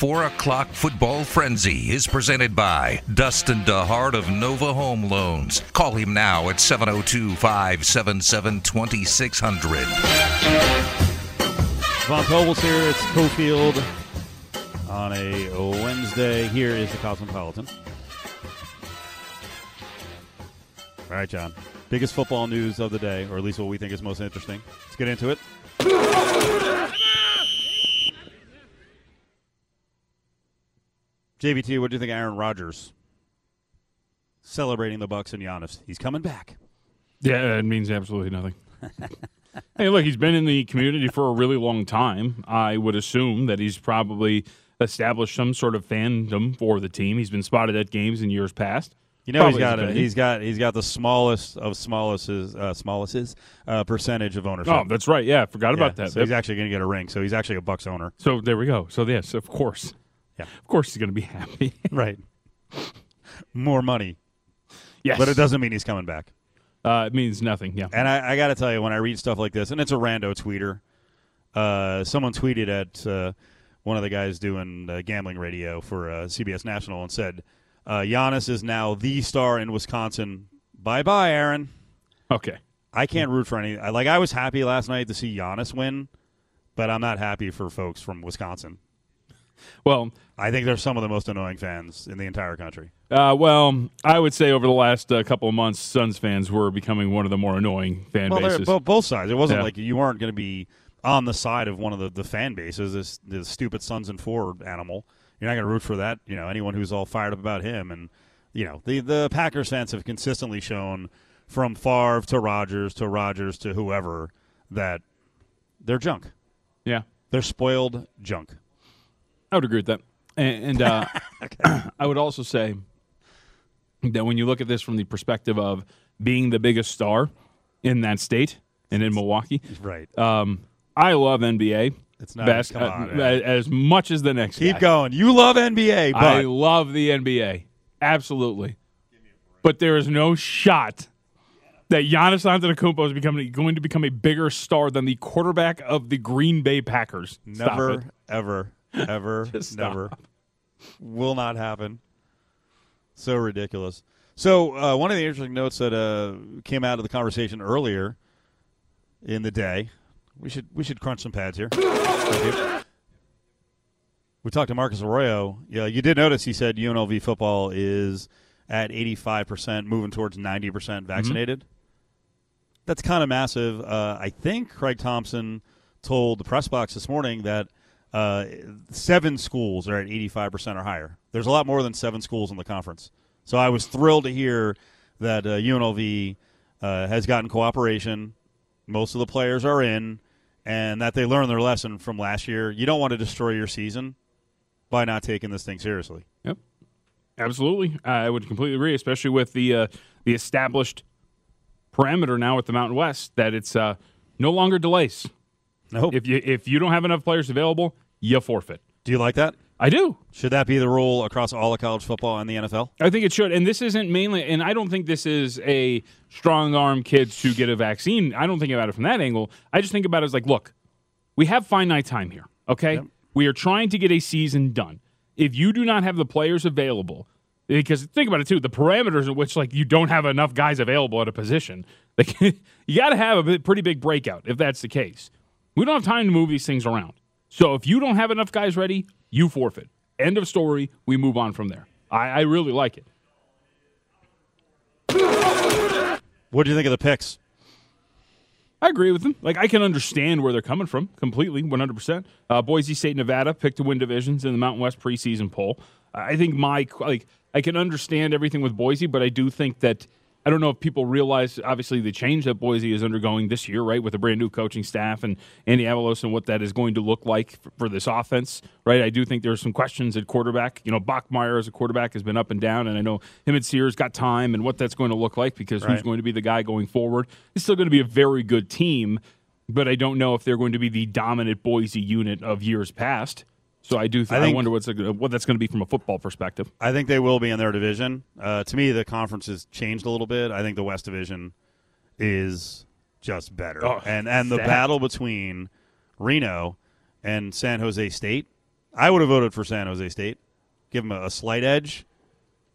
4 o'clock football frenzy is presented by Dustin DeHart of Nova Home Loans. Call him now at 702 577 2600. Von Tobel's here. It's Cofield on a Wednesday. Here is the Cosmopolitan. All right, John. Biggest football news of the day, or at least what we think is most interesting. Let's get into it. JVT, what do you think, Aaron Rodgers celebrating the Bucks and Giannis? He's coming back. Yeah, it means absolutely nothing. hey, look, he's been in the community for a really long time. I would assume that he's probably established some sort of fandom for the team. He's been spotted at games in years past. You know, he's got a, he's got he's got the smallest of smallest's uh, smallest's uh, percentage of ownership. Oh, that's right. Yeah, forgot Yeah, about that. So he's actually going to get a ring. So he's actually a Bucks owner. So there we go. So yes, of course. Yeah. Of course he's going to be happy. Right. More money, yes. but it doesn't mean he's coming back. Uh, it means nothing. Yeah. And I, I got to tell you, when I read stuff like this, and it's a rando tweeter, uh, someone tweeted at uh, one of the guys doing uh, gambling radio for uh, CBS National and said, uh, Giannis is now the star in Wisconsin. Bye bye, Aaron. Okay. I can't root for any. Like I was happy last night to see Giannis win, but I'm not happy for folks from Wisconsin. Well, I think they're some of the most annoying fans in the entire country. uh, well, I would say over the last uh, couple of months, Suns fans were becoming one of the more annoying fan Well, bases. bo- both sides. It wasn't Yeah. like you weren't going to be on the side of one of the, the fan bases. This, this stupid Suns and Four animal. You're not going to root for that. You know, anyone who's all fired up about him. And you know, the the Packers fans have consistently shown from Favre to Rodgers to Rodgers to whoever that they're junk. yeah. They're spoiled junk. I would agree with that. And, and uh, I would also say that when you look at this from the perspective of being the biggest star in that state and in Milwaukee, Right. um, I love NBA. It's not- bas- come on, uh, as much as the next Keep guy. going. You love NBA, but I love the NBA. Absolutely. But there is no shot that Giannis Antetokounmpo is becoming going to become a bigger star than the quarterback of the Green Bay Packers. Never, ever, ever, Just stop. never will not happen. So ridiculous. So uh, one of the interesting notes that uh, came out of the conversation earlier in the day, we should we should crunch some pads here. Thank you. We talked to Marcus Arroyo. Yeah, you did notice he said UNLV football is at eighty five percent, moving towards ninety percent vaccinated. That's kind of massive. Uh, I think Craig Thompson told the press box this morning that uh, seven schools are at 85% or higher. There's a lot more than seven schools in the conference. So I was thrilled to hear that uh, UNLV uh, has gotten cooperation. Most of the players are in, and that they learned their lesson from last year. You don't want to destroy your season by not taking this thing seriously. Yep, absolutely. I would completely agree, especially with the uh, the established parameter now with the Mountain West that it's uh, no longer delays. Nope. If you if you don't have enough players available, you forfeit. Do you like that? I do. Should that be the rule across all of college football and the NFL? I think it should. And this isn't mainly, and I don't think this is a strong arm kids to get a vaccine. I don't think about it from that angle. I just think about it as like, look, we have finite time here, okay? Yep. We are trying to get a season done. If you do not have the players available, because think about it too, the parameters in which like you don't have enough guys available at a position, like, you got to have a pretty big breakout if that's the case. We don't have time to move these things around. So if you don't have enough guys ready, you forfeit. End of story. We move on from there. I, I really like it. What do you think of the picks? I agree with them. Like I can understand where they're coming from completely, one hundred percent. Uh, Boise State, Nevada picked to win divisions in the Mountain West preseason poll. I think my like I can understand everything with Boise, but I do think that I don't know if people realize obviously the change that Boise is undergoing this year, right, with a brand new coaching staff and Andy Avalos and what that is going to look like for, for this offense, right? I do think there's some questions at quarterback. You know, Bachmeier as a quarterback has been up and down, and I know him and Sears got time and what that's going to look like because who's going to be the guy going forward. It's still going to be a very good team, but I don't know if they're going to be the dominant Boise unit of years past. So I do. Th- I I, think- wonder what's a, what that's going to be from a football perspective. I think they will be in their division. Uh, to me, the conference has changed a little bit. I think the West Division is just better, Oh, and and the that- battle between Reno and San Jose State I would have voted for San Jose State, give them a, a slight edge,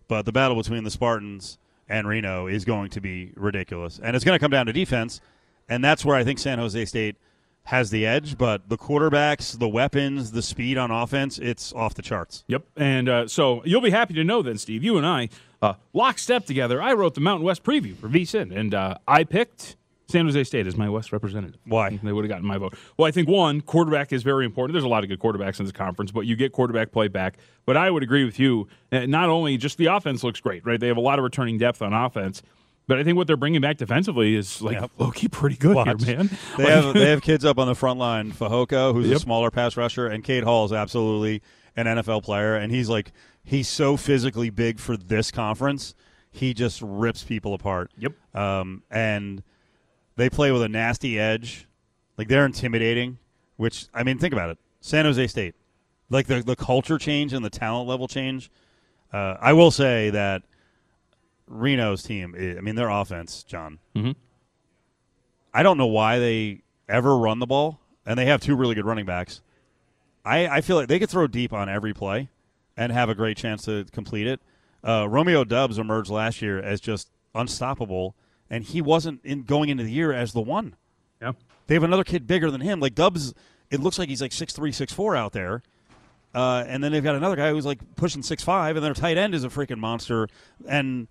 but the battle between the Spartans and Reno is going to be ridiculous, and it's going to come down to defense, and that's where I think San Jose State has the edge. But the quarterbacks, the weapons, the speed on offense, it's off the charts. Yep. And uh, so you'll be happy to know then, Steve, you and I, uh, lockstep together. I wrote the Mountain West preview for VSIN, and uh, I picked San Jose State as my West representative. Why? They would have gotten my vote. Well, I think one, quarterback is very important. There's a lot of good quarterbacks in this conference, but you get quarterback play back. But I would agree with you. uh, Not only just the offense looks great, right? They have a lot of returning depth on offense. But I think what they're bringing back defensively is like Yep. low key pretty good Watch. here, man. They Like- have they have kids up on the front line. Fehoko, who's a smaller pass rusher, and Cade Hall is absolutely an NFL player, and he's like he's so physically big for this conference. He just rips people apart. Yep. Um, and they play with a nasty edge, like they're intimidating. Which I mean, think about it. San Jose State, like the the culture change and the talent level change. Uh, I will say that Reno's team. I mean, their offense, John. Mhm. I don't know why they ever run the ball, and they have two really good running backs. I, I feel like they could throw deep on every play and have a great chance to complete it. Uh, Romeo Doubs emerged last year as just unstoppable, and he wasn't in going into the year as the one. Yeah. They have another kid bigger than him. Like Doubs, it looks like he's like six three, six four out there. Uh, and then they've got another guy who's like pushing six five, and their tight end is a freaking monster. And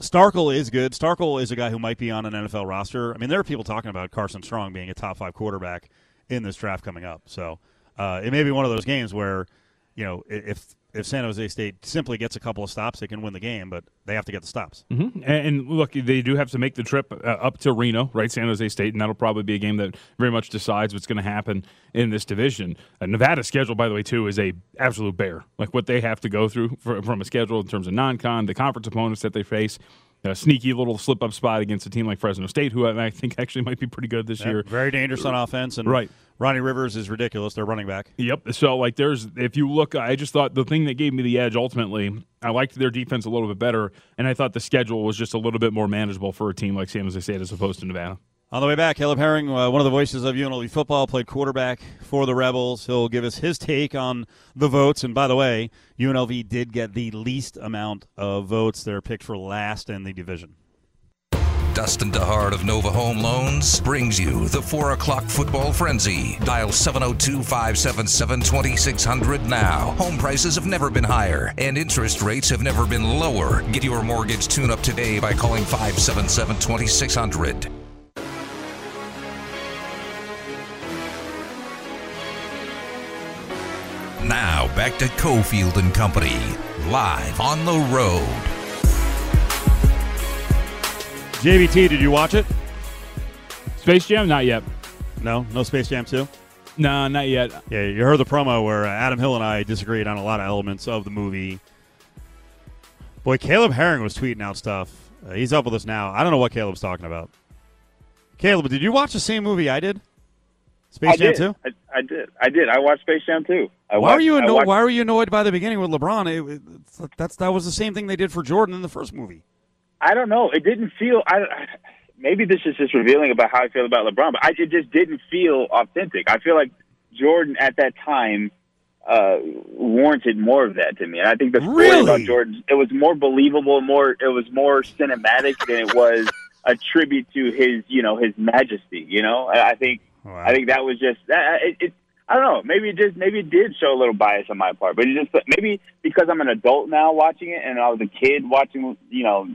Starkle is good. Starkle is a guy who might be on an NFL roster. I mean, there are people talking about Carson Strong being a top five quarterback in this draft coming up. So uh, it may be one of those games where, you know, if if San Jose State simply gets a couple of stops, they can win the game, but they have to get the stops. hmm And, and look, they do have to make the trip uh, up to Reno, right? San Jose State, and that'll probably be a game that very much decides what's going to happen in this division. Uh, Nevada's schedule, by the way, too, is a absolute bear. Like what they have to go through for, from a schedule in terms of non-con, the conference opponents that they face. A sneaky little slip-up spot against a team like Fresno State, who I I think actually might be pretty good this year. Very dangerous on offense, and Right. Ronnie Rivers is ridiculous. Their running back. Yep. So like, there's if you look, I just thought the thing that gave me the edge ultimately, I liked their defense a little bit better, and I thought the schedule was just a little bit more manageable for a team like San Jose State as opposed to Nevada. On the way back, Caleb Herring, uh, one of the voices of UNLV football, played quarterback for the Rebels. He'll give us his take on the votes. And by the way, UNLV did get the least amount of votes. They're picked for last in the division. Dustin DeHart of Nova Home Loans brings you the 4 o'clock football frenzy. Dial 702 577 2600 now. Home prices have never been higher, and interest rates have never been lower. Get your mortgage tune up today by calling 577 2600. Now back to Cofield and Company, live on the road. JVT, did you watch it? Space Jam, not yet. No, no Space Jam 2? No, not yet. Yeah, you heard the promo where uh, Adam Hill and I disagreed on a lot of elements of the movie. Boy, Caleb Herring was tweeting out stuff. Uh, he's up with us now. I don't know what Caleb's talking about. Caleb, did you watch the same movie I did? Space I Jam did. 2? I, I did. I did. I watched Space Jam too. I Why watched, were you annoyed? watched- Why were you annoyed by the beginning with LeBron? It, that's that was the same thing they did for Jordan in the first movie. I don't know. It didn't feel. I maybe this is just revealing about how I feel about LeBron, but I it just didn't feel authentic. I feel like Jordan at that time uh, warranted more of that to me. And I think the story Really? about Jordan it was more believable, more it was more cinematic than it was a tribute to his you know his majesty. You know, I, I think Wow. I think that was just that. It, it, I don't know. Maybe it just maybe it did show a little bias on my part, but it just maybe because I'm an adult now watching it, and I was a kid watching, you know,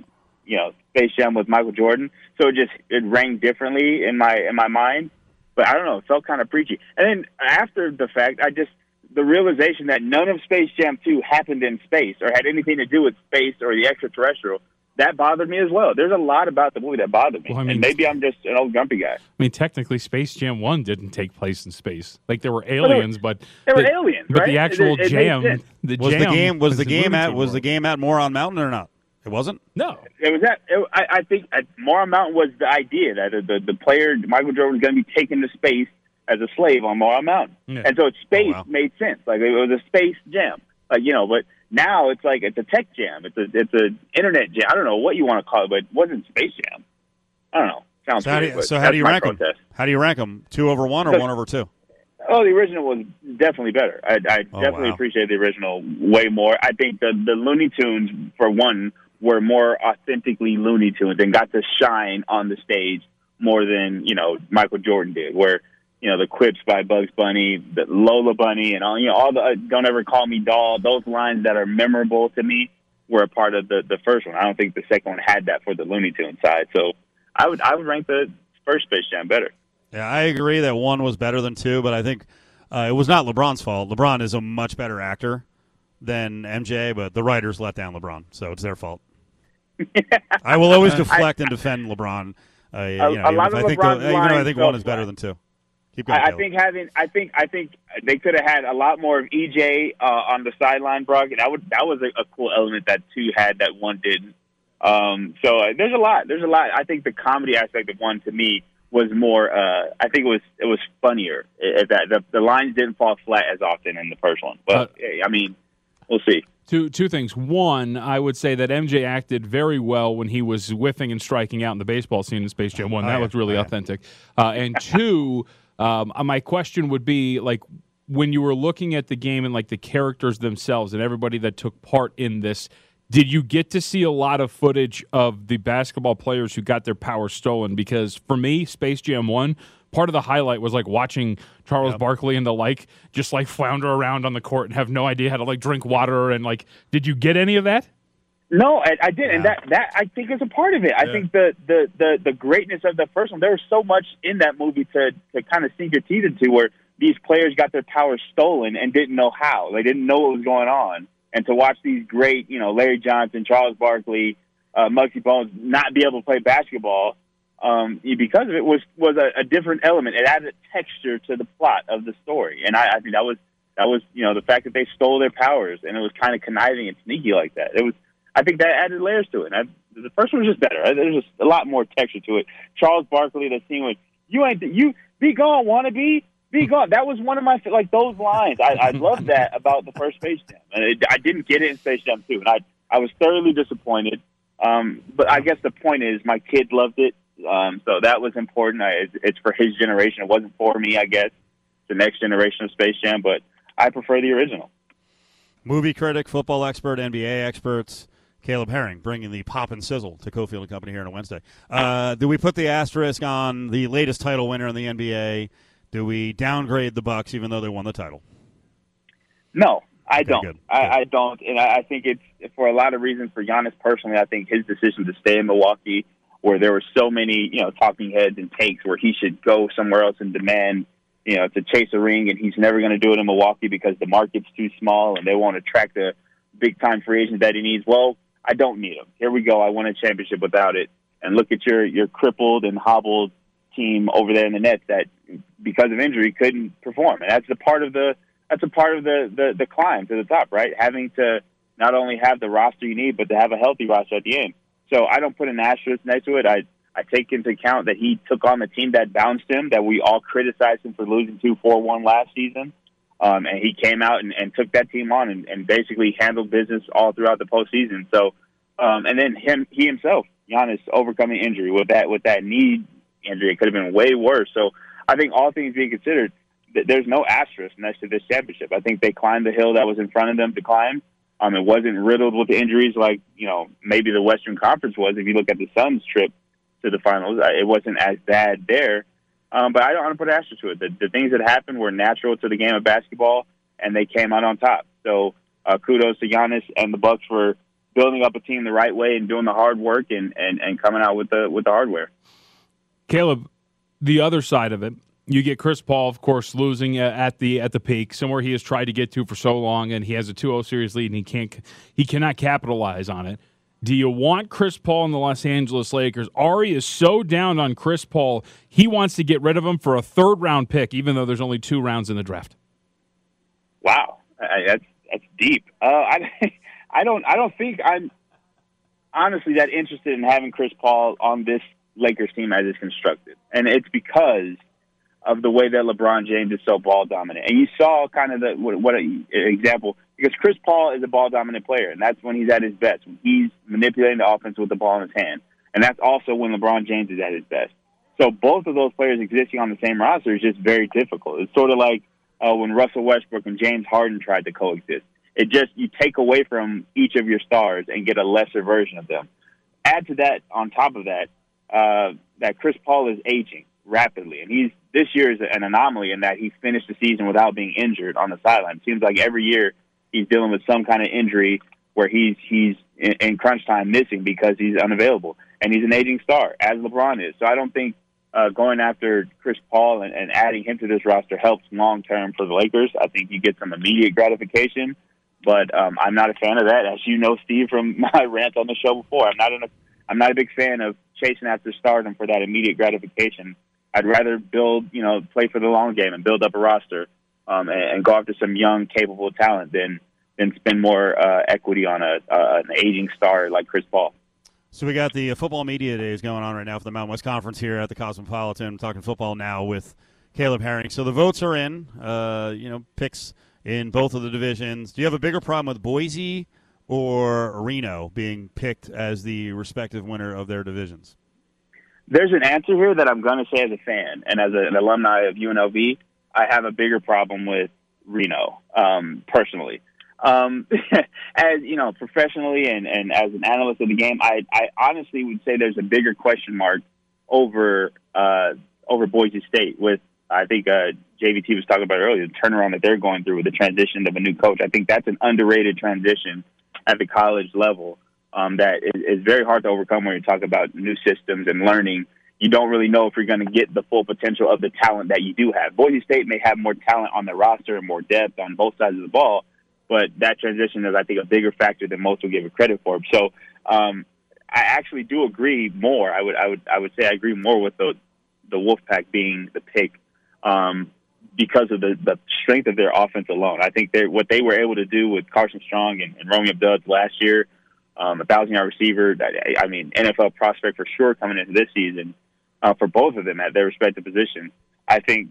you know, Space Jam with Michael Jordan, so it just it rang differently in my in my mind. But I don't know. It felt kind of preachy. And then after the fact, I just the realization that none of Space Jam 2 happened in space or had anything to do with space or the extraterrestrial. That bothered me as well. There's a lot about the movie that bothered me, Well, I mean- and maybe I'm just an old grumpy guy. I mean, technically, Space Jam One didn't take place in space. Like there were aliens, but There were the- aliens, But right? the actual It- it jam, sense. the Was jam the game was the game at was the game at Moron Mountain or not? It wasn't. No, It was that. It, I, I think uh, at Moron Mountain was the idea that the, the, the player Michael Jordan was going to be taken to space as a slave on Moron Mountain, Yeah. and so oh, space Oh, wow. made sense. Like it was a space jam, like you know. But now it's like it's a tech jam. It's a it's a internet jam. I don't know what you want to call it, but it wasn't space jam. I don't know. Sounds So how do weird, you, so how do you rank them? How do you rank them? Two over one or So- one over two? Oh, the original was definitely better. I, I Oh, definitely wow. appreciate the original way more. I think the the Looney Tunes, for one, were more authentically Looney Tunes and got to shine on the stage more than you know Michael Jordan did. Where you know the quips by Bugs Bunny, the Lola Bunny, and all you know all the uh, "Don't ever call me doll." Those lines that are memorable to me were a part of the the first one. I don't think the second one had that for the Looney Tunes side. So I would I would rank the first Space Jam better. Yeah, I agree that one was better than two, but I think uh, it was not LeBron's fault. LeBron is a much better actor than MJ, but the writers let down LeBron, so it's their fault. I will always deflect and defend LeBron. Uh, you know, a lot of I think, LeBron's even though I think one is better than two. Keep going. I, I think having, I think, I think they could have had a lot more of EJ uh, on the sideline, Brock. That would that was a, a cool element that two had that one didn't. Um, so uh, there's a lot. There's a lot. I think the comedy aspect of one to me was more. Uh, I think it was it was funnier. uh that the, the lines didn't fall flat as often in the first one. But Uh, I mean, we'll see. Two two things. One, I would say that MJ acted very well when he was whiffing and striking out in the baseball scene in Space Jam One. Oh, that yeah. looked really Oh, yeah. authentic. Uh, and two, um, uh, my question would be like when you were looking at the game and like the characters themselves and everybody that took part in this. Did you get to see a lot of footage of the basketball players who got their power stolen? Because for me, Space Jam 1, part of the highlight was like watching Charles Barkley and the like just like flounder around on the court and have no idea how to like drink water and like did you get any of that? No, I, I did, and that that I think is a part of it. I think the, the the the greatness of the first one. There was so much in that movie to to kind of sink your teeth into, where these players got their power stolen and didn't know how. They didn't know what was going on, and to watch these great, you know, Larry Johnson, Charles Barkley, uh, Muggsy Bogues not be able to play basketball um, because of it was was a, a different element. It added texture to the plot of the story, and I, I think that was that was you know the fact that they stole their powers and it was kind of conniving and sneaky like that. It was I think that added layers to it. I, the first one was just better. There's just a lot more texture to it. Charles Barkley, the scene with you ain't you be gone, wannabe. Be be gone. That was one of my like those lines. I, I love that about the first Space Jam, and it, I didn't get it in Space Jam two, and I I was thoroughly disappointed. Um, but I guess the point is, my kid loved it, um, so that was important. I, it's, it's for his generation. It wasn't for me, I guess. The next generation of Space Jam, but I prefer the original. Movie critic, football expert, NBA experts. Caleb Herring bringing the pop and sizzle to Cofield and Company here on a Wednesday. Uh, do we put the asterisk on the latest title winner in the NBA? Do we downgrade the Bucks even though they won the title? No, I don't. good, I, good. I don't, and I, I think it's for a lot of reasons. For Giannis personally, I think his decision to stay in Milwaukee, where there were so many, you know, talking heads and takes where he should go somewhere else and demand, you know, to chase a ring, and he's never going to do it in Milwaukee because the market's too small and they won't attract the big time free agent that he needs. Well, I don't need him. Here we go. I won a championship without it, and look at your your crippled and hobbled team over there in the Nets that because of injury couldn't perform, and that's a part of the that's a part of the, the the climb to the top, right? Having to not only have the roster you need, but to have a healthy roster at the end. So I don't put an asterisk next to it. I I take into account that he took on the team that bounced him, that we all criticized him for losing two four one last season. Um, and he came out and, and took that team on and, and basically handled business all throughout the postseason. So, um, and then him, he himself, Giannis, overcoming injury with that with that knee injury, it could have been way worse. So, I think all things being considered, th- there's no asterisk next to this championship. I think they climbed the hill that was in front of them to climb. Um, it wasn't riddled with injuries like you know maybe the Western Conference was. If you look at the Suns' trip to the finals, uh, it wasn't as bad there. Um, but I don't want to put an asterisk to it. The, the things that happened were natural to the game of basketball, and they came out on top. So uh, kudos to Giannis and the Bucks for building up a team the right way and doing the hard work and, and, and coming out with the with the hardware. Caleb, the other side of it, you get Chris Paul, of course, losing uh, at the at the peak, somewhere he has tried to get to for so long, and he has a 2-0 series lead, and he can't he cannot capitalize on it. Do you want Chris Paul in the Los Angeles Lakers? Ari is so down on Chris Paul, he wants to get rid of him for a third round pick, even though there's only two rounds in the draft. Wow, I, that's that's deep. Uh, I I don't I don't think I'm honestly that interested in having Chris Paul on this Lakers team as it's constructed, and it's because of the way that LeBron James is so ball dominant. And you saw kind of the what, what a, example because Chris Paul is a ball dominant player, and that's when he's at his best he's manipulating the offense with the ball in his hand, and that's also when LeBron James is at his best. So both of those players existing on the same roster is just very difficult. It's sort of like uh, when Russell Westbrook and James Harden tried to coexist. It just you take away from each of your stars and get a lesser version of them. Add to that, on top of that, uh, that Chris Paul is aging rapidly, and he's this year is an anomaly in that he finished the season without being injured on the sideline. Seems like every year he's dealing with some kind of injury where he's he's in, in crunch time missing because he's unavailable, and he's an aging star as LeBron is. So I don't think uh, going after Chris Paul and, and adding him to this roster helps long term for the Lakers. I think you get some immediate gratification, but um, I'm not a fan of that. As you know, Steve, from my rant on the show before, I'm not in a I'm not a big fan of chasing after stardom for that immediate gratification. I'd rather build, you know, play for the long game and build up a roster um, and, and go after some young, capable talent than than spend more uh, equity on a uh, an aging star like Chris Paul. So we got the uh, football media days going on right now for the Mountain West Conference here at the Cosmopolitan. I'm talking football now with Caleb Herring. So the votes are in. Uh, you know, picks in both of the divisions. Do you have a bigger problem with Boise or Reno being picked as the respective winner of their divisions? There's an answer here that I'm going to say as a fan and as a, an alumni of UNLV. I have a bigger problem with Reno um, personally. Um, as you know, professionally and, and as an analyst of the game, I, I honestly would say there's a bigger question mark over uh, over Boise State. With I think uh, JVT was talking about earlier the turnaround that they're going through with the transition of a new coach. I think that's an underrated transition at the college level um, that is, is very hard to overcome when you talk about new systems and learning. You don't really know if you're going to get the full potential of the talent that you do have. Boise State may have more talent on their roster and more depth on both sides of the ball, but that transition is, I think, a bigger factor than most will give it credit for. So, um, I actually do agree more. I would, I would, I would say I agree more with the the Wolfpack being the pick um, because of the, the strength of their offense alone. I think they what they were able to do with Carson Strong and, and Romeo Doubs last year, um, a thousand yard receiver. I, I mean, NFL prospect for sure coming into this season uh, for both of them at their respective positions. I think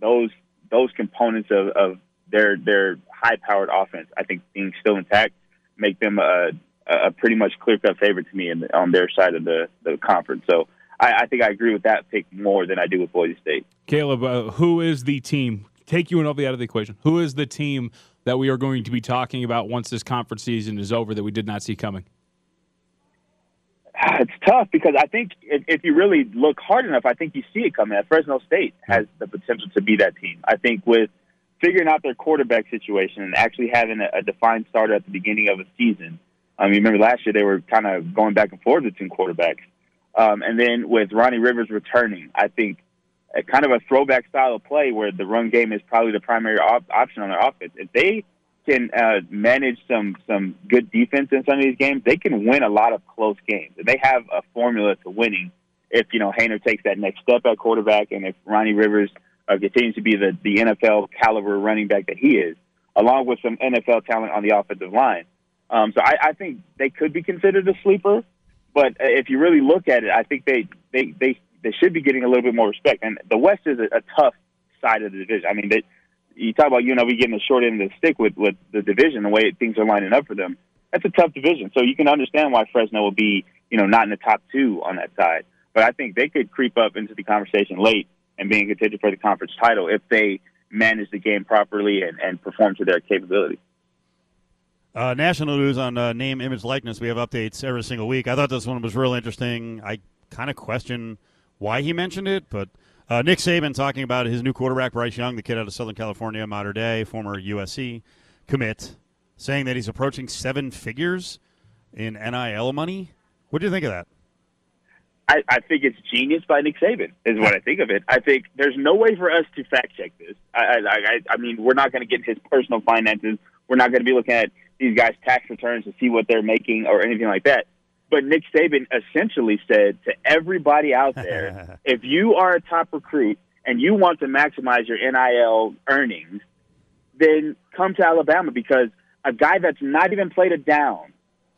those those components of, of their their high powered offense, I think being still intact, make them a, a pretty much clear cut favorite to me in on their side of the, the conference. So I, I, think I agree with that pick more than I do with Boise State. Caleb, uh, who is the team? Take UNLV out of the equation. Who is the team that we are going to be talking about once this conference season is over that we did not see coming? It's tough because I think if, if you really look hard enough, I think you see it coming. Fresno State has the potential to be that team. I think with figuring out their quarterback situation and actually having a, a defined starter at the beginning of a season. I mean, remember last year they were kind of going back and forth between quarterbacks. Um, and then with Ronnie Rivers returning, I think a kind of a throwback style of play where the run game is probably the primary op- option on their offense. If they can uh, manage some some good defense in some of these games, they can win a lot of close games. They have a formula to winning. If you know Haener takes that next step at quarterback, and if Ronnie Rivers uh, continues to be the, the NFL caliber running back that he is, along with some NFL talent on the offensive line. Um, so I, I think they could be considered a sleeper. But if you really look at it, I think they, they, they, they should be getting a little bit more respect. And the West is a, a tough side of the division. I mean, they, you talk about UNLV getting the short end of the stick with, with the division, the way things are lining up for them. That's a tough division. So you can understand why Fresno will be, you know, not in the top two on that side. But I think they could creep up into the conversation late and being contender for the conference title if they manage the game properly and, and perform to their capability. Uh, national news on uh, name, image, likeness. We have updates every single week. I thought this one was real interesting. I kind of question why he mentioned it, but uh, Nick Saban talking about his new quarterback, Bryce Young, the kid out of Southern California, Mater Dei, former USC commit, saying that he's approaching seven figures in NIL money. What do you think of that? I, I think it's genius by Nick Saban is what I think of it. I think there's no way for us to fact check this. I, I, I mean, we're not going to get his personal finances. We're not going to be looking at these guys' tax returns to see what they're making or anything like that. But Nick Saban essentially said to everybody out there, if you are a top recruit and you want to maximize your NIL earnings, then come to Alabama because a guy that's not even played a down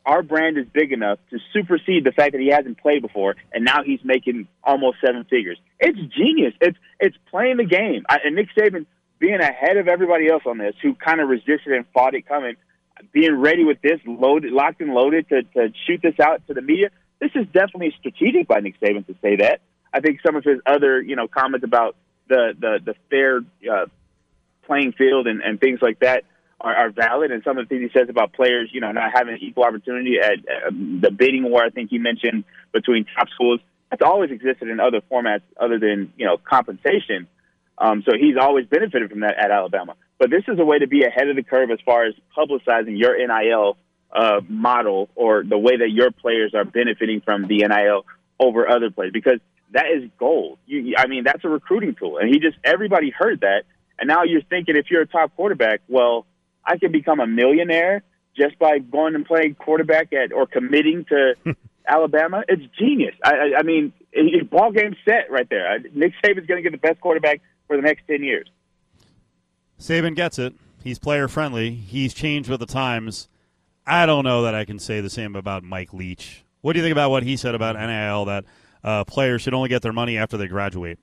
our brand is big enough to supersede the fact that he hasn't played before, and now he's making almost seven figures. It's genius. It's it's playing the game. I, and Nick Saban being ahead of everybody else on this, who kind of resisted and fought it coming, being ready with this, loaded, locked and loaded to to shoot this out to the media. This is definitely strategic by Nick Saban to say that. I think some of his other you know comments about the the the fair uh, playing field and, and things like that are, are valid. And some of the things he says about players, you know, not having equal opportunity at uh, the bidding war, I think he mentioned between top schools, that's always existed in other formats other than, you know, compensation. Um, so he's always benefited from that at Alabama. But this is a way to be ahead of the curve as far as publicizing your NIL uh, model or the way that your players are benefiting from the NIL over other players because that is gold. You, I mean, that's a recruiting tool. And he just, everybody heard that. And now you're thinking if you're a top quarterback, well, I can become a millionaire just by going and playing quarterback at or committing to Alabama. It's genius. I, I, I mean, it, ball game set right there. Nick Saban's going to get the best quarterback for the next ten years. Saban gets it. He's player friendly. He's changed with the times. I don't know that I can say the same about Mike Leach. What do you think about what he said about NIL that uh, players should only get their money after they graduate?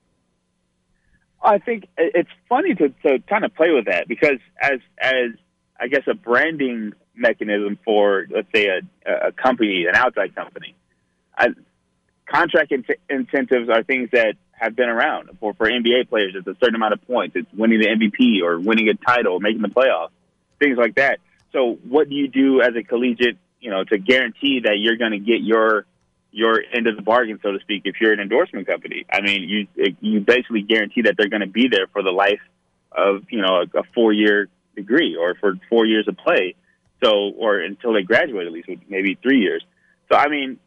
I think it's funny to, to kind of play with that because as as I guess a branding mechanism for let's say a, a company, an outside company, I, contract in- incentives are things that have been around for for NBA players. It's a certain amount of points. It's winning the MVP or winning a title, making the playoffs, things like that. So, what do you do as a collegiate, you know, to guarantee that you're going to get your your end of the bargain, so to speak, if you're an endorsement company. I mean, you you basically guarantee that they're going to be there for the life of you know a, a four year degree or for four years of play. So, or until they graduate, at least maybe three years. So, I mean,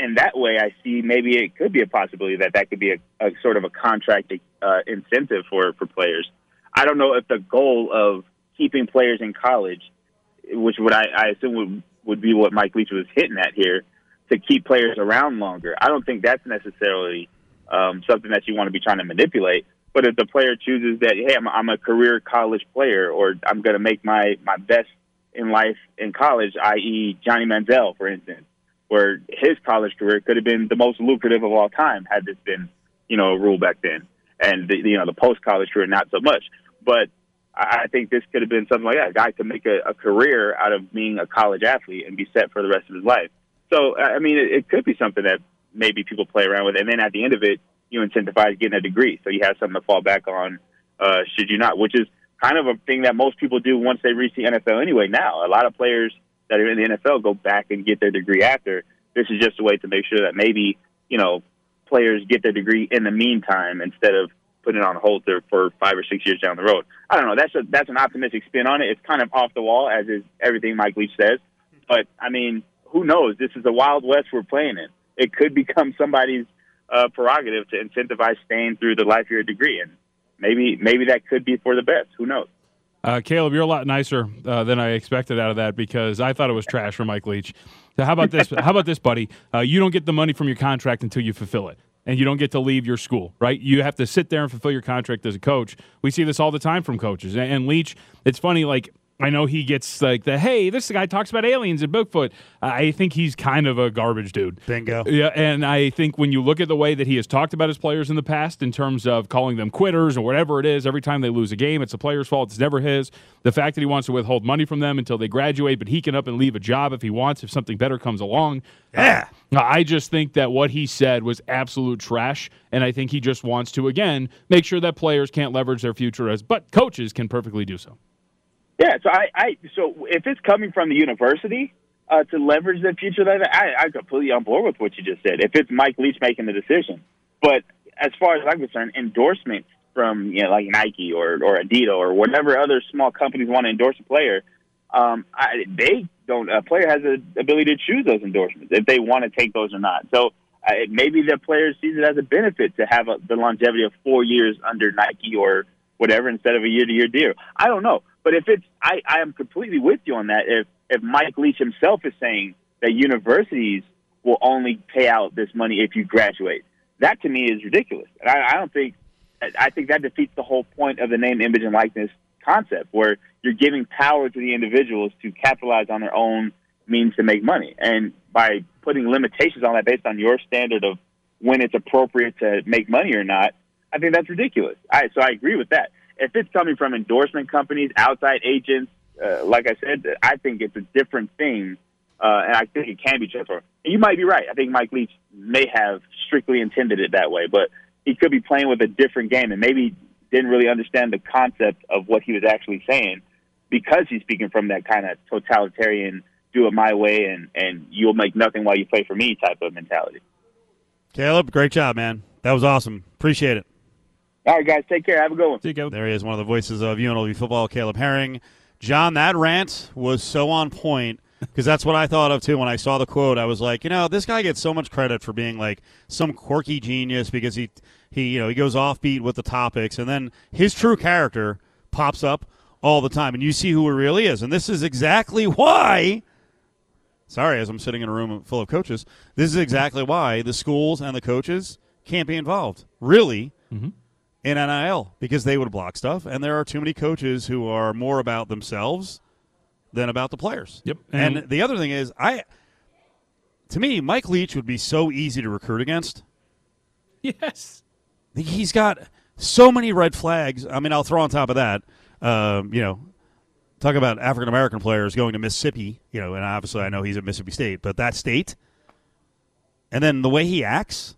in that way, I see maybe it could be a possibility that that could be a, a sort of a contract uh, incentive for for players. I don't know if the goal of keeping players in college, which would I, I assume would would be what Mike Leach was hitting at here, to keep players around longer. I don't think that's necessarily um, something that you want to be trying to manipulate. But if the player chooses that, hey, I'm, I'm a career college player, or I'm going to make my my best in life in college, i.e., Johnny Manziel, for instance, where his college career could have been the most lucrative of all time had this been, you know, a rule back then, and the, you know the post college career not so much. But I think this could have been something like that. A guy could make a, a career out of being a college athlete and be set for the rest of his life. So, I mean, it, it could be something that maybe people play around with, and then at the end of it, you incentivize getting a degree, so you have something to fall back on. Uh, should you not? Which is kind of a thing that most people do once they reach the NFL anyway. Now, a lot of players that are in the NFL go back and get their degree after. This is just a way to make sure that maybe you know players get their degree in the meantime instead of putting it on hold there for five or six years down the road. I don't know. That's a that's an optimistic spin on it. It's kind of off the wall, as is everything Mike Leach says. But I mean, who knows? This is the Wild West we're playing in. It could become somebody's uh, prerogative to incentivize staying through the life your degree, and maybe maybe that could be for the best. Who knows? Uh, Caleb, you're a lot nicer uh, than I expected out of that because I thought it was trash for Mike Leach. So how about this? how about this, buddy? Uh, you don't get the money from your contract until you fulfill it and you don't get to leave your school, right? You have to sit there and fulfill your contract as a coach. We see this all the time from coaches. And Leach, it's funny, like I know he gets like the hey, this guy talks about aliens and Bigfoot. I think he's kind of a garbage dude. Bingo. Yeah, and I think when you look at the way that he has talked about his players in the past, in terms of calling them quitters or whatever it is, every time they lose a game, it's the player's fault. It's never his. The fact that he wants to withhold money from them until they graduate, but he can up and leave a job if he wants if something better comes along. Yeah. Uh, I just think that what he said was absolute trash, and I think he just wants to again make sure that players can't leverage their future as, but coaches can perfectly do so. Yeah, so I, I so if it's coming from the university uh, to leverage the future, that I, I'm completely on board with what you just said. If it's Mike Leach making the decision, but as far as I'm concerned, endorsement from you know like Nike or or Adidas or whatever other small companies want to endorse a player, um, I, they don't. A player has the ability to choose those endorsements if they want to take those or not. So uh, maybe the player sees it as a benefit to have a, the longevity of four years under Nike or whatever instead of a year to year deal. I don't know. But if it's, I, I am completely with you on that. If if Mike Leach himself is saying that universities will only pay out this money if you graduate, that to me is ridiculous. And I, I don't think, I think that defeats the whole point of the name, image, and likeness concept, where you're giving power to the individuals to capitalize on their own means to make money, and by putting limitations on that based on your standard of when it's appropriate to make money or not, I think that's ridiculous. I, so I agree with that if it's coming from endorsement companies, outside agents, uh, like I said, I think it's a different thing, uh, and I think it can be transformed. And you might be right. I think Mike Leach may have strictly intended it that way, but he could be playing with a different game, and maybe didn't really understand the concept of what he was actually saying because he's speaking from that kind of totalitarian do it my way and and you'll make nothing while you play for me type of mentality. Caleb, great job, man. That was awesome. Appreciate it. All right, guys, take care. Have a good one. See you, Caleb. There he is, one of the voices of UNLV football, Caleb Herring. John, that rant was so on point because that's what I thought of too when I saw the quote. I was like, you know, this guy gets so much credit for being like some quirky genius because he he you know he goes offbeat with the topics, and then his true character pops up all the time, and you see who he really is. And this is exactly why. Sorry, as I'm sitting in a room full of coaches, this is exactly why the schools and the coaches can't be involved. Really, mm-hmm. In NIL because they would block stuff, and there are too many coaches who are more about themselves than about the players. Yep. And, And- the other thing is, I to me, Mike Leach would be so easy to recruit against. Yes. He's got so many red flags. I mean, I'll throw on top of that, um, you know, talk about African American players going to Mississippi, you know, and obviously I know he's at Mississippi State, but that state, and then the way he acts,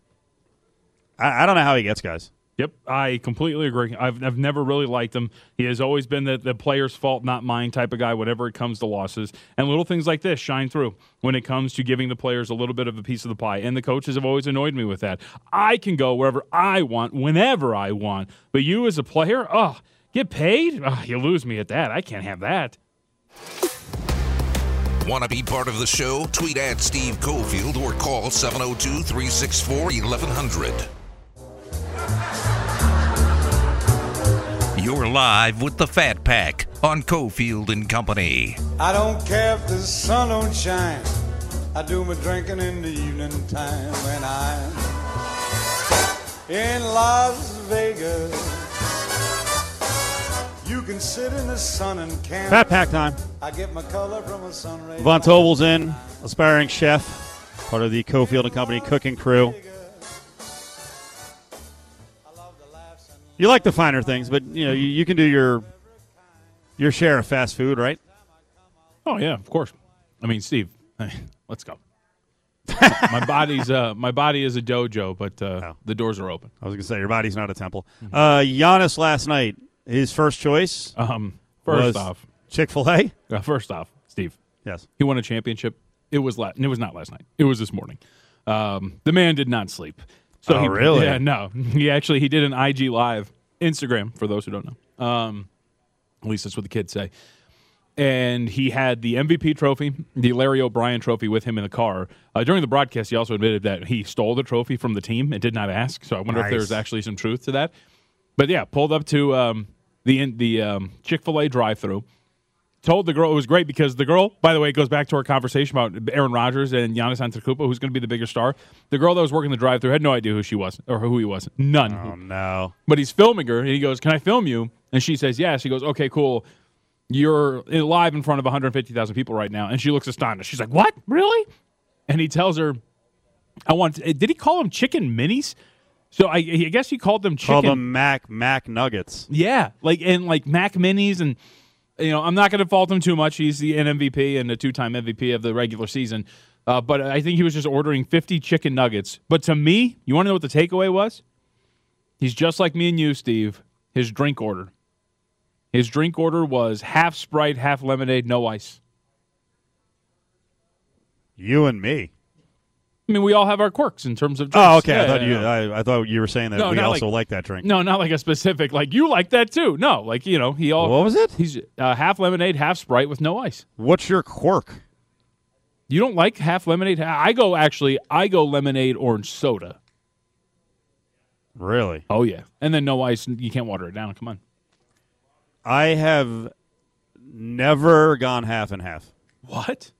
I, I don't know how he gets guys. Yep, I completely agree. I've, I've never really liked him. He has always been the, the player's fault, not mine type of guy whenever it comes to losses. And little things like this shine through when it comes to giving the players a little bit of a piece of the pie. And the coaches have always annoyed me with that. I can go wherever I want, whenever I want. But you as a player, oh, get paid? Oh, you lose me at that. I can't have that. Want to be part of the show? Tweet at Steve Cofield or call 702 364 1100. You're live with the Fat Pack on Cofield and Company. I don't care if the sun don't shine. I do my drinking in the evening time when I'm in Las Vegas. You can sit in the sun and camp. Fat pack time. I get my color from a sun ray. Von Tobel's in, aspiring chef, part of the Cofield and Company cooking crew. You like the finer things, but you know you, you can do your your share of fast food, right? Oh, yeah, of course. I mean, Steve, let's go. my body's uh, my body is a dojo, but uh, Oh. the doors are open. I was going to say your body's not a temple. Uh, Giannis last night, his first choice Um, first off, Chick Fil A. uh, first off, Steve, Yes, He won a championship. It was la- It was not last night. It was this morning. Um, the man did not sleep. So Oh, he, really? Yeah, no. He actually he did an IG live Instagram for those who don't know. Um, at least that's what the kids say. And he had the MVP trophy, the Larry O'Brien trophy, with him in the car. Uh, during the broadcast, he also admitted that he stole the trophy from the team and did not ask. So I wonder if there's actually some truth to that. But yeah, pulled up to um, the the um, Chick Fil A drive-through told the girl it was great because the girl, by the way, it goes back to our conversation about Aaron Rodgers and Giannis Antetokounmpo, who's going to be the bigger star. The girl that was working the drive-through had no idea who she was or who he was. None. oh no, But he's filming her, and he goes, "Can I film you?" And she says, "Yes." He goes, "Okay, cool. You're live in front of 150,000 people right now." And she looks astonished. She's like, "What? Really?" And he tells her, "I want." Eh, did he call them chicken minis? So I, I guess he called them chicken. called them Mac Mac Nuggets. Yeah, like and like Mac Minis, and you know I'm not going to fault him too much. He's the MVP and a two-time MVP of the regular season, uh, but I think he was just ordering 50 chicken nuggets. But to me, you want to know what the takeaway was? He's just like me and you, Steve. His drink order. His drink order was half Sprite, half lemonade, no ice. You and me. I mean, we all have our quirks in terms of. Drinks. Oh, drinks. okay. I thought yeah, you. yeah. I, I thought you were saying that No, we also like- like that drink. No, not like a specific. Like you like that too. No, like you know, he all. What was it? He's uh, half lemonade, half Sprite with no ice. What's your quirk? You don't like half lemonade? I go actually. I go lemonade, orange soda. Really? Oh yeah, and then no ice. You can't water it down. Come on. I have never gone half and half What?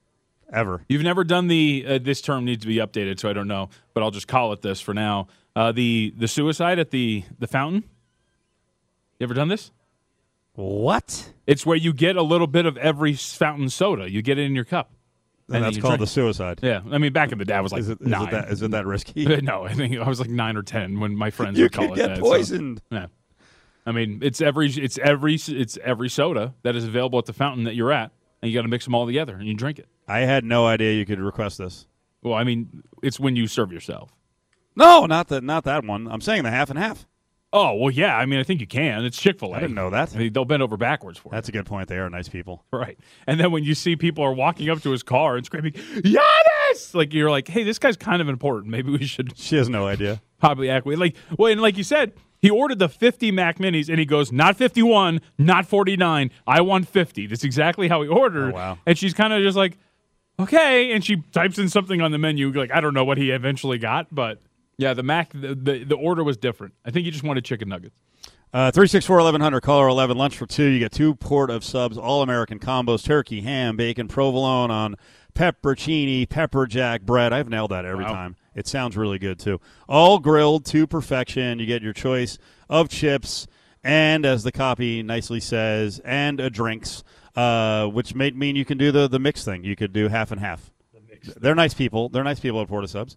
Ever. You've never done the. Uh, this term needs to be updated, so I don't know, but I'll just call it this for now. Uh, the the suicide at the the fountain. You ever done this? What? It's where you get a little bit of every fountain soda. You get it in your cup. And, then that's called drink. the suicide. Yeah, I mean, back in the day, I was like Is it, is nine. it that is it that risky? no, I think I was like nine or ten when my friends you would call it get that. so- poisoned. Yeah. I mean, it's every it's every it's every soda that is available at the fountain that you're at, and you got to mix them all together and you drink it. I had no idea you could request this. Well, I mean, it's when you serve yourself. No, not that not that one. I'm saying the half and half. Oh well, yeah. I mean, I think you can. It's Chick Fil A. I didn't know that. I mean, they'll bend over backwards for That's a good point. They are nice people. right? And then when you see people are walking up to his car and screaming Giannis, like you're like, hey, this guy's kind of important. Maybe we should She has no idea. probably act like well, and like you said, he ordered the 50 Mac Minis, and he goes, not 51, not 49. I want 50. That's exactly how he ordered. Oh, wow. And she's kind of just like, okay, and she types in something on the menu. Like I don't know what he eventually got, but yeah, the Mac, the the, the order was different. I think he just wanted chicken nuggets. Uh, 364 1100, caller 11, lunch for two. You get two port of subs, all American combos, turkey, ham, bacon, provolone on pepperoncini, pepper jack bread. I've nailed that every Wow. time. It sounds really good, too. All grilled to perfection. You get your choice of chips, and as the copy nicely says, and a drinks, uh, which may mean you can do the, the mix thing. You could do half and half. They're nice people. They're nice people at Port of Subs.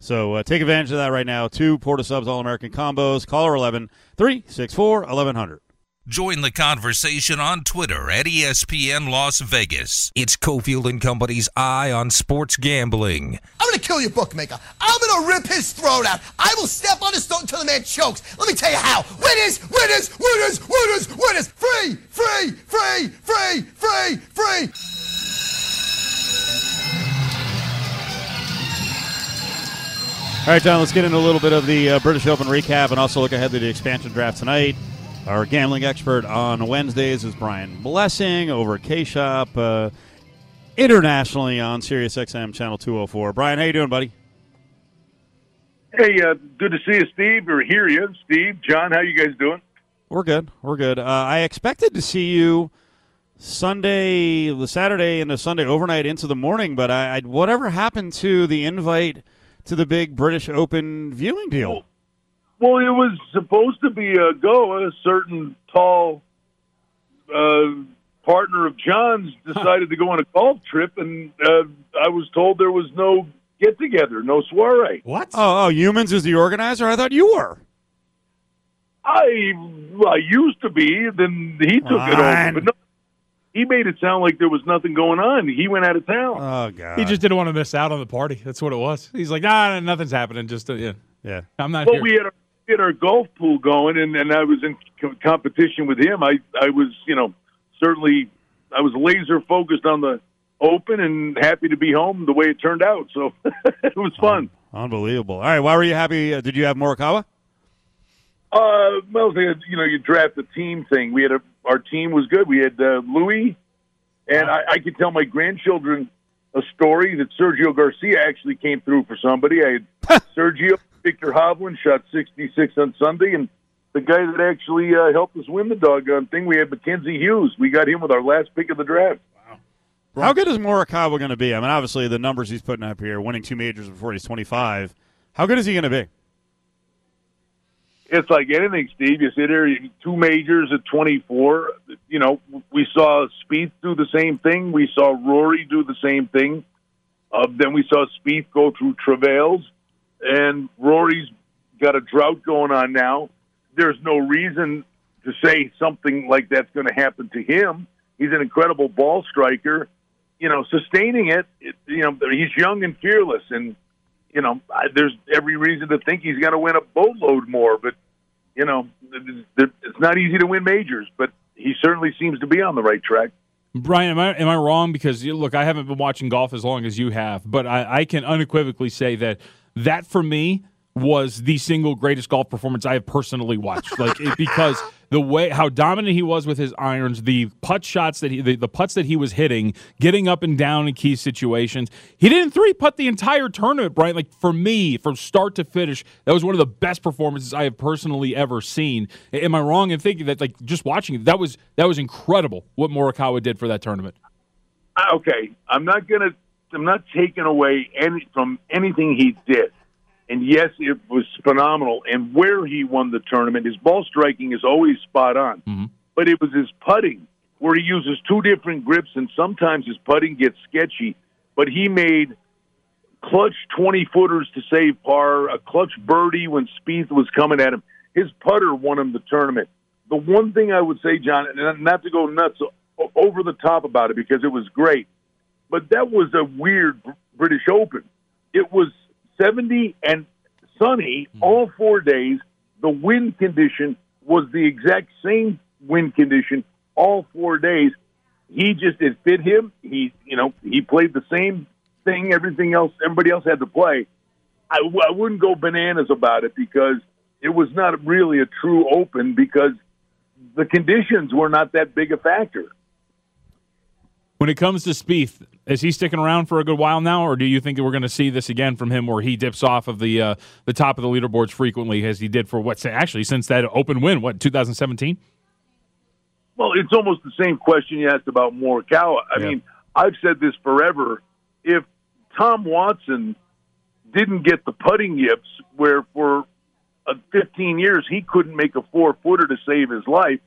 So uh, take advantage of that right now. Two Port of Subs All American combos. Caller 11 364 1100. Join the conversation on Twitter at ESPN Las Vegas. It's Cofield and Company's Eye on Sports Gambling. I'm gonna kill your bookmaker. I'm gonna rip his throat out. I will step on his throat until the man chokes. Let me tell you how. Winners, winners, winners, winners, winners. Free, free, free, free, free, free. All right, John, let's get into a little bit of the uh, British Open recap and also look ahead to the expansion draft tonight. Our gambling expert on Wednesdays is Brian Blessing over at K Shop, uh, internationally on Sirius XM Channel 204. Brian, how you doing, buddy? Hey, uh, good to see you, Steve, or hear you, Steve. John, how you guys doing? We're good. We're good. Uh, I expected to see you Sunday, the Saturday, and the Sunday overnight into the morning, but I, I whatever happened to the invite to the big British Open viewing deal? Well, it was supposed to be a go. A certain tall uh, partner of John's decided to go on a golf trip, and uh, I was told there was no get together, no soiree. What? Oh, oh, Humans is the organizer. I thought you were. I I used to be, then he took it over, but no, he made it sound like there was nothing going on. He went out of town. Oh God. He just didn't want to miss out on the party. That's what it was. He's like, nah, nothing's happening. Just uh, yeah, yeah. I'm not Well, here. we had our, had our golf pool going, and, and I was in co- competition with him. I I was, you know, certainly I was laser focused on the Open and happy to be home the way it turned out. So it was fun. Unbelievable. All right. Why were you happy? Uh, did you have Morikawa? Uh, well, they you know, you draft the team thing. We had a our team was good. We had uh, Louis, and I, I could tell my grandchildren a story that Sergio Garcia actually came through for somebody. I had Sergio Viktor Hovland shot sixty six on Sunday, and the guy that actually uh, helped us win the doggone thing, we had Mackenzie Hughes. We got him with our last pick of the draft. Wow. How good is Morikawa going to be? I mean, obviously the numbers he's putting up here, winning two majors before he's 25. How good is he going to be? it's like anything, Steve. You sit here, two majors at 24. You know, we saw Spieth do the same thing. We saw Rory do the same thing. Uh, then we saw Spieth go through travails, and Rory's got a drought going on now. There's no reason to say something like that's going to happen to him. He's an incredible ball striker. You know, sustaining it, it you know, he's young and fearless, and you know, I, there's every reason to think he's going to win a boatload more. But you know, it's not easy to win majors, but he certainly seems to be on the right track. Brian, am I am I wrong? Because look, I haven't been watching golf as long as you have, but I, I can unequivocally say that that for me was the single greatest golf performance I have personally watched. Like it, because the way how dominant he was with his irons, the putt shots that he, the, the putts that he was hitting, getting up and down in key situations. He didn't three putt the entire tournament, Brian. Like for me, from start to finish, that was one of the best performances I have personally ever seen. Am I wrong in thinking that? Like just watching it, that was that was incredible what Morikawa did for that tournament. Uh, Okay, I'm not gonna, I'm not taking away any from anything he did. And yes, it was phenomenal. And where he won the tournament, his ball striking is always spot on. Mm-hmm. But it was his putting, where he uses two different grips, and sometimes his putting gets sketchy. But he made clutch 20 footers to save par, a clutch birdie when Spieth was coming at him. His putter won him the tournament. The one thing I would say, John, and not to go nuts over the top about it because it was great, but that was a weird British Open. It was 70 and sunny hmm. all four days. the wind condition was the exact same wind condition all four days. He just it fit him. He you know he played the same thing. Everything else, everybody else had to play. I wouldn't go bananas about it because it was not really a true open because the conditions were not that big a factor. When it comes to Spieth, is he sticking around for a good while now, or do you think that we're going to see this again from him, where he dips off of the uh, the top of the leaderboards frequently, as he did for what actually since that Open win, what 2017? Well, it's almost the same question you asked about Morikawa. I Yeah. mean, I've said this forever. If Tom Watson didn't get the putting yips, where for uh, 15 years he couldn't make a four footer to save his life,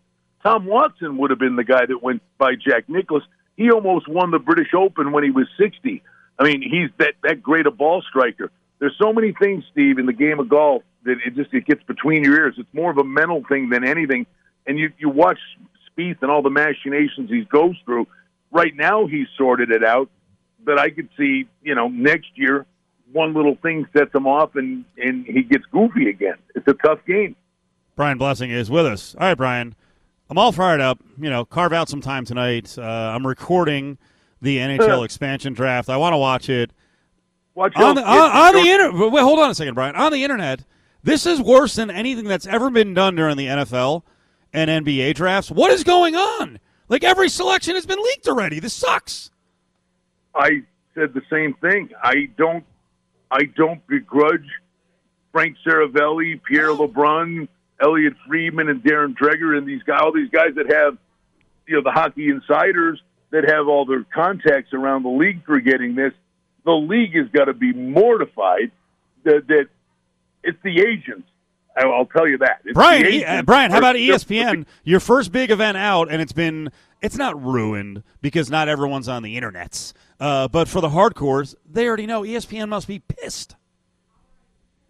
Tom Watson would have been the guy that went by Jack Nicklaus. He almost won the British Open when he was 60. I mean, he's that that great a ball striker. There's so many things, Steve, in the game of golf that it just it gets between your ears. It's more of a mental thing than anything. And you you watch Spieth and all the machinations he goes through. Right now, he's sorted it out, but I could see you know next year one little thing sets him off and and he gets goofy again. It's a tough game. Brian Blessing is with us. All right, Brian. I'm all fired up. You know, carve out some time tonight. Uh, I'm recording the NHL expansion draft. I want to watch it. Watch on the, on, on the internet. Wait, hold on a second, Brian. On the internet, this is worse than anything that's ever been done during the NFL and NBA drafts. What is going on? Like every selection has been leaked already. This sucks. I said the same thing. I don't, I don't begrudge Frank Seravalli, Pierre LeBrun, Elliotte Friedman, and Darren Dreger, and these guys, all these guys that have, you know, the hockey insiders that have all their contacts around the league for getting this. The league has got to be mortified that, that it's the agents. I'll tell you that. It's Brian, E- uh, Brian, how about ESPN? Your first big event out, and it's been it's not ruined because not everyone's on the internets. Uh, but for the hardcores, they already know ESPN must be pissed.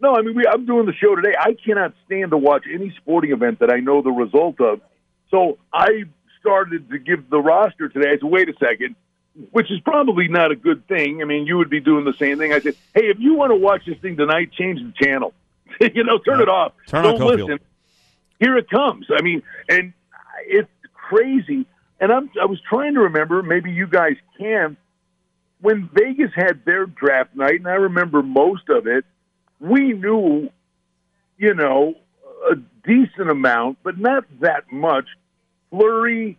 No, I mean, we, I'm doing the show today. I cannot stand to watch any sporting event that I know the result of. So I started to give the roster today. I said, wait a second, which is probably not a good thing. I mean, you would be doing the same thing. I said, hey, if you want to watch this thing tonight, change the channel. you know, turn it off. Turn on Don't listen. Here it comes. I mean, and it's crazy. And I'm, I was trying to remember, maybe you guys can, when Vegas had their draft night, and I remember most of it, we knew, you know, a decent amount, but not that much. Fleury,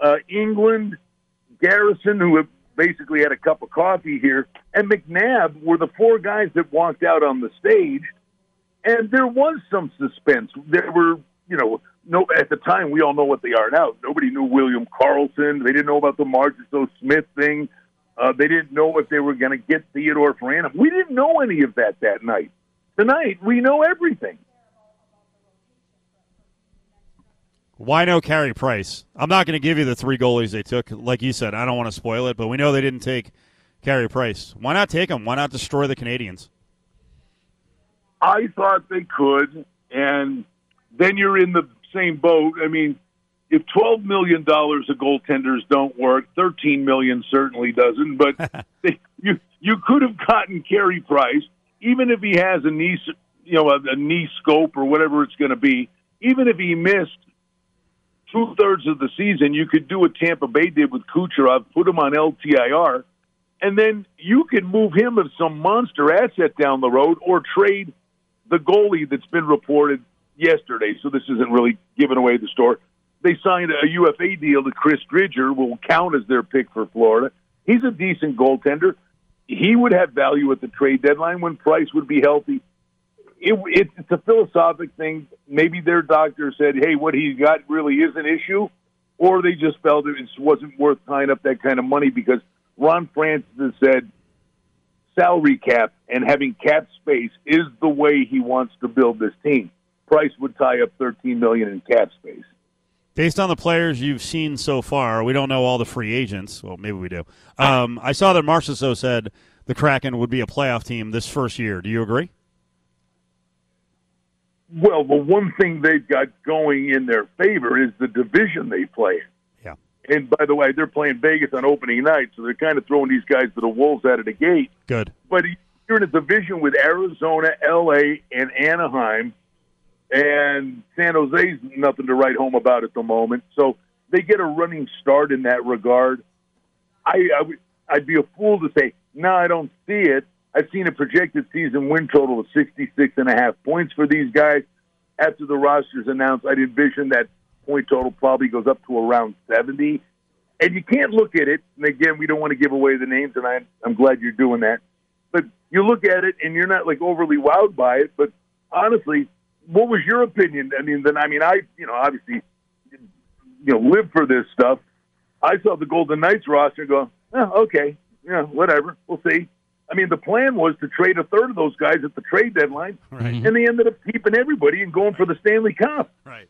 uh, Engelland, Garrison, who basically had a cup of coffee here, and McNabb were the four guys that walked out on the stage. And there was some suspense. There were, you know, no at the time we all know what they are now. Nobody knew William Karlsson. They didn't know about the O. Smith thing. Uh, they didn't know if they were going to get Theodore Franum. We didn't know any of that that night. Tonight we know everything. Why no Carey Price? I'm not going to give you the three goalies they took. Like you said, I don't want to spoil it, but we know they didn't take Carey Price. Why not take him? Why not destroy the Canadiens? I thought they could, and then you're in the same boat. I mean, if twelve million dollars of goaltenders don't work, thirteen million certainly doesn't. But they, you you could have gotten Carey Price, even if he has a knee, you know, a, a knee scope or whatever it's going to be. Even if he missed two thirds of the season, you could do what Tampa Bay did with Kucherov, put him on LTIR, and then you could move him as some monster asset down the road, or trade the goalie that's been reported yesterday. So this isn't really giving away the store. They signed a UFA deal to Chris Driedger, will count as their pick for Florida. He's a decent goaltender. He would have value at the trade deadline when Price would be healthy. It, it, it's a philosophic thing. Maybe their doctor said, "Hey, what he's got really is an issue," or they just felt it wasn't worth tying up that kind of money because Ron Francis has said salary cap and having cap space is the way he wants to build this team. Price would tie up 13 million in cap space. Based on the players you've seen so far, we don't know all the free agents. Well, maybe we do. Um, I saw that Marchessault said the Kraken would be a playoff team this first year. Do you agree? Well, the one thing they've got going in their favor is the division they play. Yeah. And by the way, they're playing Vegas on opening night, so they're kind of throwing these guys to the wolves out of the gate. Good. But you're in a division with Arizona, LA, and Anaheim. And San Jose's nothing to write home about at the moment. So they get a running start in that regard. I, I would, I'd be a fool to say no. I don't see it. I've seen a projected season win total of 66 and a half points for these guys. After the roster's announced, I'd envision that point total probably goes up to around 70. And you can't look at it, and again, we don't want to give away the names, and I, I'm glad you're doing that. But you look at it, and you're not like overly wowed by it. But honestly, what was your opinion? I mean, then I mean, I you know obviously you know live for this stuff. I saw the Golden Knights roster and go, oh, okay, yeah, whatever, we'll see. I mean, the plan was to trade a third of those guys at the trade deadline, Right. and they ended up keeping everybody and going for the Stanley Cup. Right.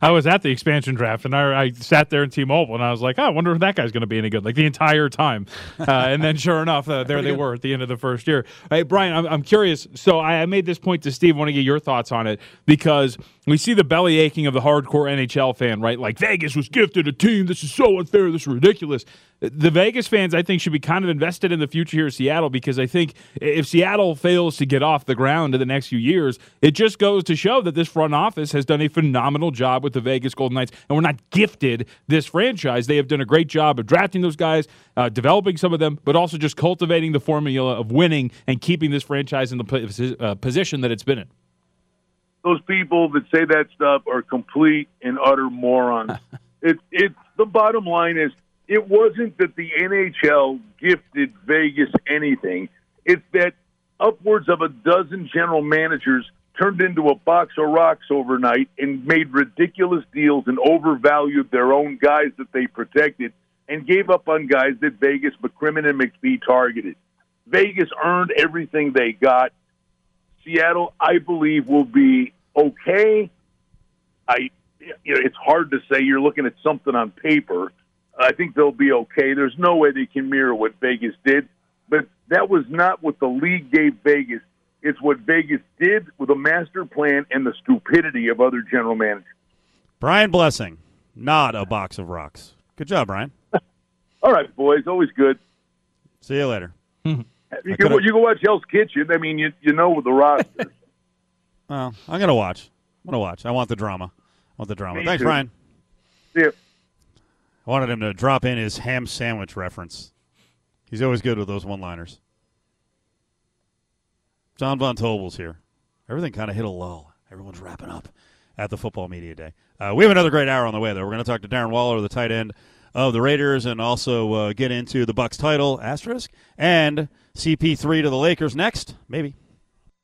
I was at the expansion draft and I, I sat there in T-Mobile and I was like, oh, I wonder if that guy's going to be any good, like the entire time. Uh, and then sure enough, uh, there they were at the end of the first year. Hey, Brian, I'm, I'm curious. So I, I made this point to Steve. I want to get your thoughts on it because we see the belly aching of the hardcore NHL fan, right? Like Vegas was gifted a team. This is so unfair. This is ridiculous. The Vegas fans, I think, should be kind of invested in the future here in Seattle because I think if Seattle fails to get off the ground in the next few years, it just goes to show that this front office has done a phenomenal job with the Vegas Golden Knights. And we're not gifted this franchise. They have done a great job of drafting those guys, uh, developing some of them, but also just cultivating the formula of winning and keeping this franchise in the uh, position that it's been in. Those people that say that stuff are complete and utter morons. it's it's the bottom line is it wasn't that the NHL gifted Vegas anything. It's that upwards of a dozen general managers turned into a box of rocks overnight and made ridiculous deals and overvalued their own guys that they protected and gave up on guys that Vegas, McCrimmon, and McPhee targeted. Vegas earned everything they got. Seattle, I believe, will be okay. I, you know, it's hard to say. You're looking at something on paper. I think they'll be okay. There's no way they can mirror what Vegas did, but that was not what the league gave Vegas. It's what Vegas did with a master plan and the stupidity of other general managers. Brian Blessing, not a box of rocks. Good job, Brian. All right, boys, always good. See you later. You can, you can watch Hell's Kitchen. I mean, you you know with the roster. Well, I'm gonna watch. I'm gonna watch. I want the drama. I want the drama. Me Thanks, too. Brian. See ya. Wanted him to drop in his ham sandwich reference. He's always good with those one-liners. John Von Tobel's here. Everything kind of hit a lull. Everyone's wrapping up at the football media day. Uh, we have another great hour on the way, though. We're going to talk to Darren Waller, the tight end of the Raiders, and also uh, get into the Bucks title asterisk and CP3 to the Lakers next. Maybe.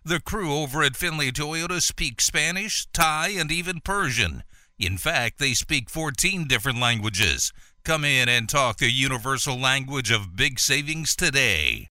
The crew over at Findlay Toyota speak Spanish, Thai, and even Persian. In fact, they speak 14 different languages. Come in and talk the universal language of big savings today.